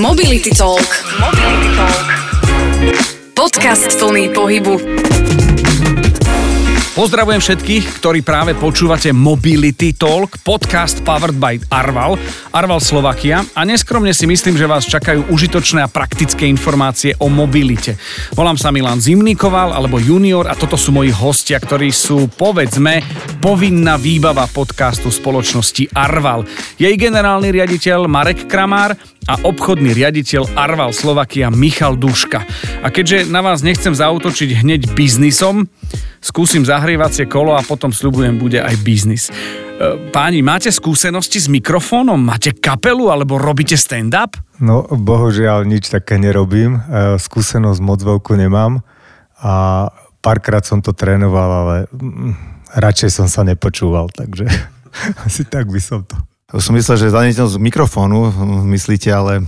Mobility Talk. Mobility Talk. Podcast plný pohybu. Pozdravujem všetkých, ktorí práve počúvate Mobility Talk, podcast powered by Arval, Arval Slovakia a neskromne si myslím, že vás čakajú užitočné a praktické informácie o mobilite. Volám sa Milan Zimnikoval alebo Junior a toto sú moji hostia, ktorí sú, povedzme, povinná výbava podcastu spoločnosti Arval. Jej generálny riaditeľ Marek Kramár a obchodný riaditeľ Arval Slovakia Michal Duška. A keďže na vás nechcem zautočiť hneď biznisom, skúsim zahrievacie kolo a potom sľubujem, bude aj biznis. E, páni, máte skúsenosti s mikrofónom? Máte kapelu alebo robíte stand-up? No, bohužiaľ nič také nerobím. E, skúsenosť moc veľkú nemám a párkrát som to trénoval, ale mm, radšej som sa nepočúval, takže asi tak by som to som myslel, že zraniteľnosť mikrofónu myslíte, ale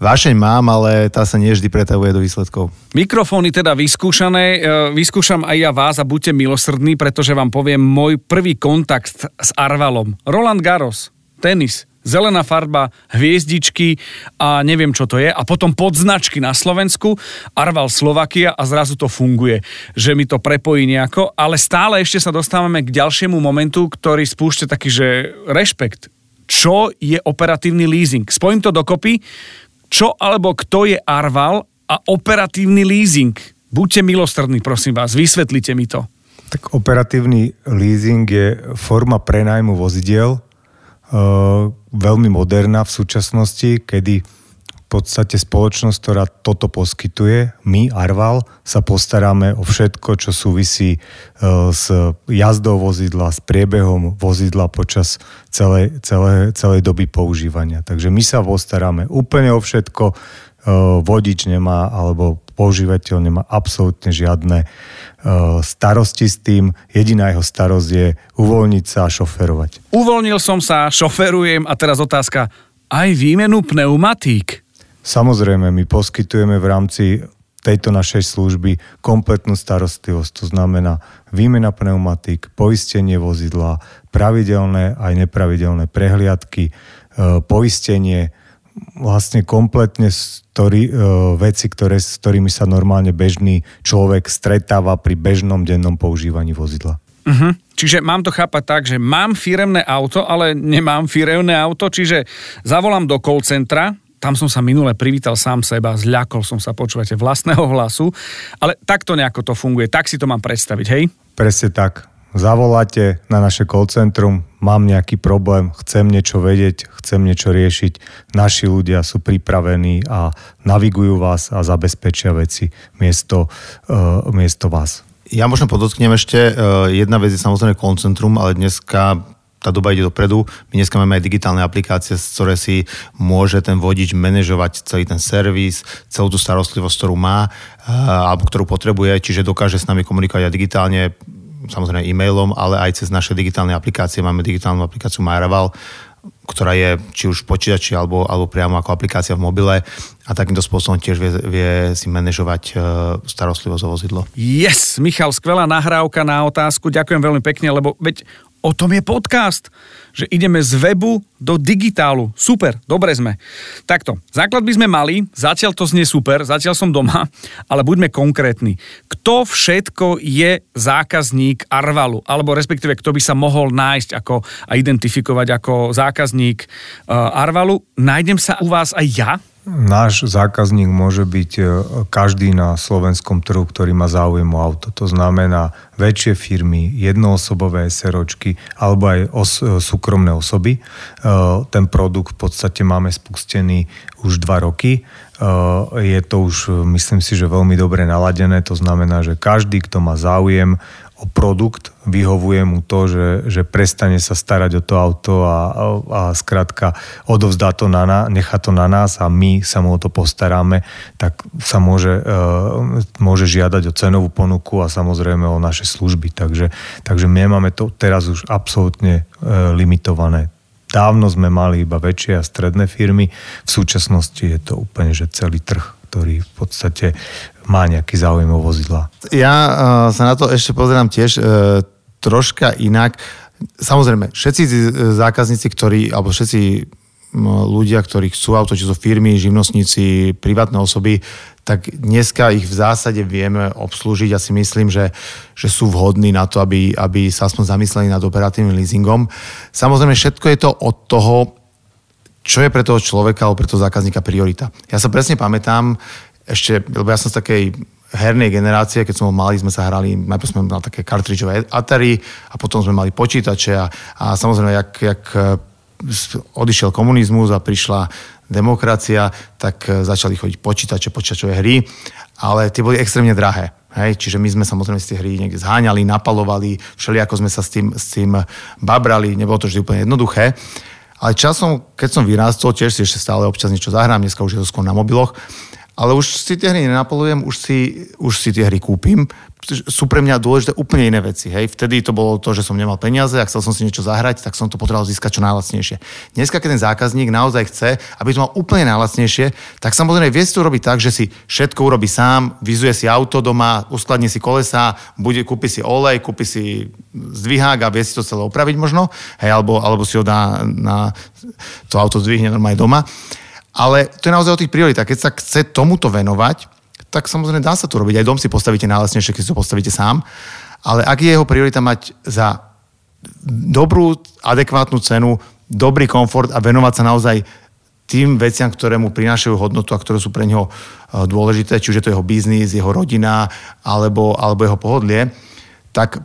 vášeň mám, ale tá sa nie vždy pretavuje do výsledkov. Mikrofóny teda vyskúšané, e, vyskúšam aj ja vás a buďte milosrdní, pretože vám poviem môj prvý kontakt s Arvalom. Roland Garros, tenis, zelená farba, hviezdičky a neviem, čo to je. A potom podznačky na Slovensku, Arval Slovakia a zrazu to funguje, že mi to prepojí nejako, ale stále ešte sa dostávame k ďalšiemu momentu, ktorý spúšťa taký, že rešpekt. Čo je operatívny leasing? Spojím to dokopy. Čo alebo kto je Arval a operatívny leasing? Buďte milostrdní, prosím vás, vysvetlite mi to. Tak operatívny leasing je forma prenajmu vozidiel, veľmi moderná v súčasnosti, kedy v podstate spoločnosť, ktorá toto poskytuje, my, Arval, sa postaráme o všetko, čo súvisí s jazdou vozidla, s priebehom vozidla počas celej, celej, celej doby používania. Takže my sa postaráme úplne o všetko, vodič nemá, alebo používateľ nemá absolútne žiadne starosti s tým. Jediná jeho starosť je uvoľniť sa a šoferovať. Uvoľnil som sa, šoferujem a teraz otázka, aj výmenu pneumatík? Samozrejme, my poskytujeme v rámci tejto našej služby kompletnú starostlivosť. To znamená výmena pneumatík, poistenie vozidla, pravidelné aj nepravidelné prehliadky, poistenie, vlastne kompletne ktorý, uh, veci, ktoré, s ktorými sa normálne bežný človek stretáva pri bežnom dennom používaní vozidla. Uh-huh. Čiže mám to chápať tak, že mám firemné auto, ale nemám firemné auto, čiže zavolám do call centra, tam som sa minule privítal sám seba, zľakol som sa, počúvate, vlastného hlasu, ale takto nejako to funguje, tak si to mám predstaviť, hej? Presne tak zavoláte na naše call centrum, mám nejaký problém, chcem niečo vedieť, chcem niečo riešiť, naši ľudia sú pripravení a navigujú vás a zabezpečia veci miesto, uh, miesto vás. Ja možno podotknem ešte, uh, jedna vec je samozrejme koncentrum, ale dneska tá doba ide dopredu. My dneska máme aj digitálne aplikácie, z ktoré si môže ten vodič manažovať celý ten servis, celú tú starostlivosť, ktorú má alebo ktorú potrebuje, čiže dokáže s nami komunikovať aj digitálne samozrejme e-mailom, ale aj cez naše digitálne aplikácie. Máme digitálnu aplikáciu MyRaval, ktorá je či už v počítači alebo, alebo priamo ako aplikácia v mobile a takýmto spôsobom tiež vie, vie si manažovať e, starostlivosť o vozidlo. Yes, Michal, skvelá nahrávka na otázku. Ďakujem veľmi pekne, lebo veď o tom je podcast, že ideme z webu do digitálu. Super, dobre sme. Takto, základ by sme mali, zatiaľ to znie super, zatiaľ som doma, ale buďme konkrétni. Kto všetko je zákazník Arvalu, alebo respektíve kto by sa mohol nájsť ako, a identifikovať ako zákazník uh, Arvalu? Nájdem sa u vás aj ja? Náš zákazník môže byť e, každý na slovenskom trhu, ktorý má záujem o auto. To znamená väčšie firmy, jednoosobové SROčky alebo aj os- e, súkromné osoby. E, ten produkt v podstate máme spustený už dva roky. Je to už, myslím si, že veľmi dobre naladené. To znamená, že každý, kto má záujem o produkt, vyhovuje mu to, že, že prestane sa starať o to auto a, a skrátka odovzdá to na nás, nechá to na nás a my sa mu o to postaráme, tak sa môže, uh, môže žiadať o cenovú ponuku a samozrejme o naše služby. Takže, takže my máme to teraz už absolútne uh, limitované. Dávno sme mali iba väčšie a stredné firmy, v súčasnosti je to úplne že celý trh ktorý v podstate má nejaký záujem o vozidla. Ja uh, sa na to ešte pozerám tiež uh, troška inak. Samozrejme, všetci zákazníci, ktorí, alebo všetci ľudia, ktorí chcú auto, či sú firmy, živnostníci, privátne osoby, tak dneska ich v zásade vieme obslúžiť. Ja si myslím, že, že sú vhodní na to, aby, aby sa aspoň zamysleli nad operatívnym leasingom. Samozrejme, všetko je to od toho, čo je pre toho človeka alebo pre toho zákazníka priorita. Ja sa presne pamätám, ešte, lebo ja som z takej hernej generácie, keď som bol malý, sme sa hrali, najprv sme mali také kartridžové Atari a potom sme mali počítače a, a samozrejme, jak, jak odišiel komunizmus a prišla demokracia, tak e, začali chodiť počítače, počítačové hry, ale tie boli extrémne drahé. Hej, čiže my sme samozrejme z tie hry niekde zháňali, napalovali, všelijako sme sa s tým, s tým babrali, nebolo to vždy úplne jednoduché. Ale časom, keď som vyrástol, tiež si ešte stále občas niečo zahrám, dneska už je to skôr na mobiloch, ale už si tie hry nenapolujem, už si, už si tie hry kúpim. Sú pre mňa dôležité úplne iné veci. Hej. Vtedy to bolo to, že som nemal peniaze a chcel som si niečo zahrať, tak som to potreboval získať čo najlacnejšie. Dneska, keď ten zákazník naozaj chce, aby to mal úplne najlacnejšie, tak samozrejme vie si to robiť tak, že si všetko urobí sám, vyzuje si auto doma, uskladní si kolesa, bude, kúpi si olej, kúpi si zdvihák a vie si to celé opraviť možno, hej, alebo, alebo si ho dá na to auto zdvihne normálne doma. Ale to je naozaj o tých prioritách. Keď sa chce tomuto venovať, tak samozrejme dá sa to robiť. Aj dom si postavíte najlesnejšie, keď si to postavíte sám. Ale ak je jeho priorita mať za dobrú, adekvátnu cenu, dobrý komfort a venovať sa naozaj tým veciam, ktoré mu prinášajú hodnotu a ktoré sú pre neho eh, dôležité, či už je to jeho biznis, jeho rodina alebo, alebo jeho pohodlie, tak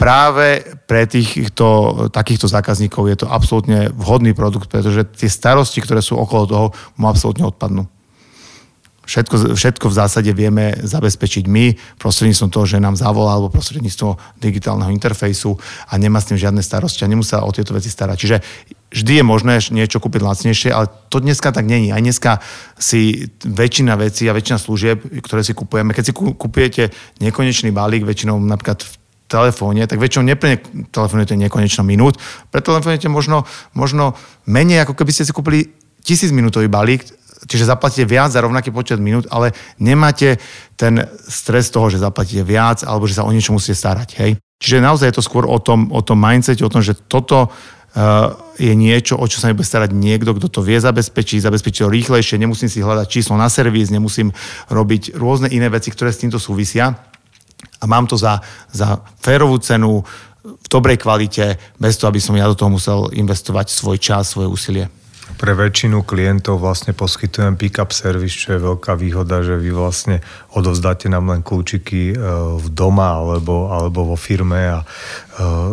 práve pre týchto, takýchto zákazníkov je to absolútne vhodný produkt, pretože tie starosti, ktoré sú okolo toho, mu absolútne odpadnú. Všetko, všetko v zásade vieme zabezpečiť my prostredníctvom toho, že nám zavolá alebo prostredníctvom digitálneho interfejsu a nemá s tým žiadne starosti a nemusí sa o tieto veci starať. Čiže vždy je možné niečo kúpiť lacnejšie, ale to dneska tak není. Aj dneska si väčšina vecí a väčšina služieb, ktoré si kupujeme, keď si kupujete nekonečný balík, väčšinou napríklad v telefóne, tak väčšinou nepretelefonujete nekonečno minút, pretelefonujete možno, možno menej, ako keby ste si kúpili tisíc minútový balík, čiže zaplatíte viac za rovnaký počet minút, ale nemáte ten stres toho, že zaplatíte viac alebo že sa o niečo musíte starať. Hej? Čiže naozaj je to skôr o tom, o tom mindsete, o tom, že toto Uh, je niečo, o čo sa nebude starať niekto, kto to vie zabezpečiť, zabezpečiť to rýchlejšie, nemusím si hľadať číslo na servis, nemusím robiť rôzne iné veci, ktoré s týmto súvisia a mám to za, za férovú cenu, v dobrej kvalite, bez toho, aby som ja do toho musel investovať svoj čas, svoje úsilie. Pre väčšinu klientov vlastne poskytujem pick-up service, čo je veľká výhoda, že vy vlastne odovzdáte nám len kľúčiky e, v doma alebo, alebo vo firme a e,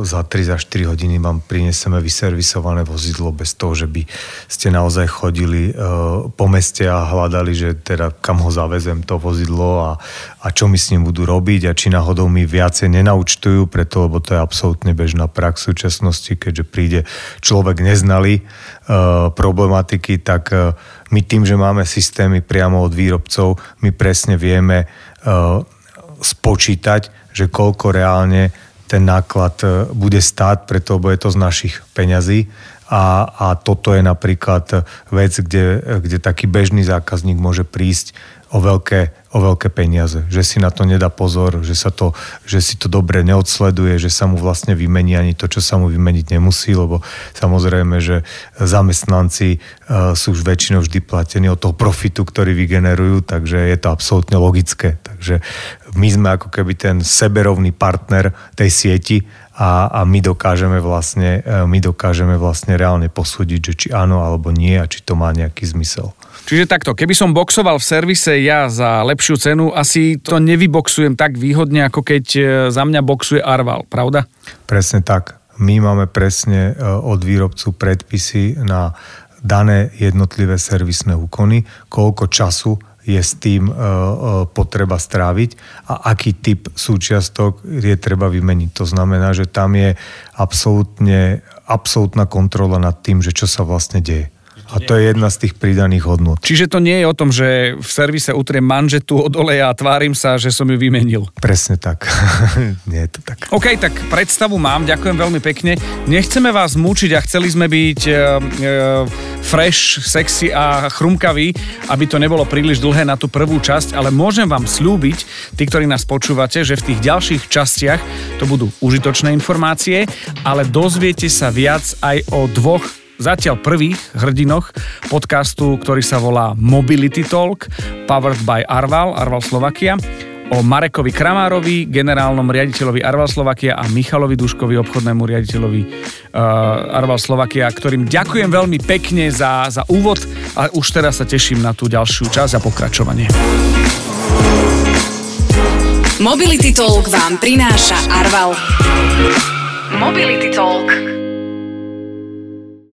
za 3 za 4 hodiny vám prineseme vyservisované vozidlo bez toho, že by ste naozaj chodili e, po meste a hľadali, že teda kam ho zavezem to vozidlo a, a čo mi s ním budú robiť a či náhodou mi viacej nenaučtujú, preto, lebo to je absolútne bežná prax v súčasnosti, keďže príde človek neznalý problematiky, tak my tým, že máme systémy priamo od výrobcov, my presne vieme spočítať, že koľko reálne ten náklad bude stáť, preto je to z našich peňazí. A, a toto je napríklad vec, kde, kde taký bežný zákazník môže prísť o veľké, o veľké peniaze. Že si na to nedá pozor, že, sa to, že si to dobre neodsleduje, že sa mu vlastne vymení ani to, čo sa mu vymeniť nemusí, lebo samozrejme, že zamestnanci uh, sú už väčšinou vždy platení od toho profitu, ktorý vygenerujú, takže je to absolútne logické. Takže my sme ako keby ten seberovný partner tej sieti a, a my, dokážeme vlastne, e, my dokážeme vlastne reálne posúdiť, že či áno alebo nie a či to má nejaký zmysel. Čiže takto, keby som boxoval v servise ja za lepšiu cenu, asi to nevyboxujem tak výhodne, ako keď e, za mňa boxuje Arval, pravda? Presne tak. My máme presne e, od výrobcu predpisy na dané jednotlivé servisné úkony, koľko času je s tým e, potreba stráviť a aký typ súčiastok je treba vymeniť. To znamená, že tam je absolútne, absolútna kontrola nad tým, že čo sa vlastne deje. A to je jedna z tých pridaných hodnot. Čiže to nie je o tom, že v servise utriem manžetu od oleja a tvárim sa, že som ju vymenil. Presne tak. nie je to tak. OK, tak predstavu mám, ďakujem veľmi pekne. Nechceme vás mučiť a chceli sme byť uh, uh, fresh, sexy a chrumkaví, aby to nebolo príliš dlhé na tú prvú časť, ale môžem vám slúbiť, tí, ktorí nás počúvate, že v tých ďalších častiach to budú užitočné informácie, ale dozviete sa viac aj o dvoch zatiaľ prvých hrdinoch podcastu, ktorý sa volá Mobility Talk, powered by Arval, Arval Slovakia o Marekovi Kramárovi, generálnom riaditeľovi Arval Slovakia a Michalovi Duškovi, obchodnému riaditeľovi uh, Arval Slovakia, ktorým ďakujem veľmi pekne za, za úvod a už teraz sa teším na tú ďalšiu časť a pokračovanie. Mobility Talk vám prináša Arval. Mobility Talk.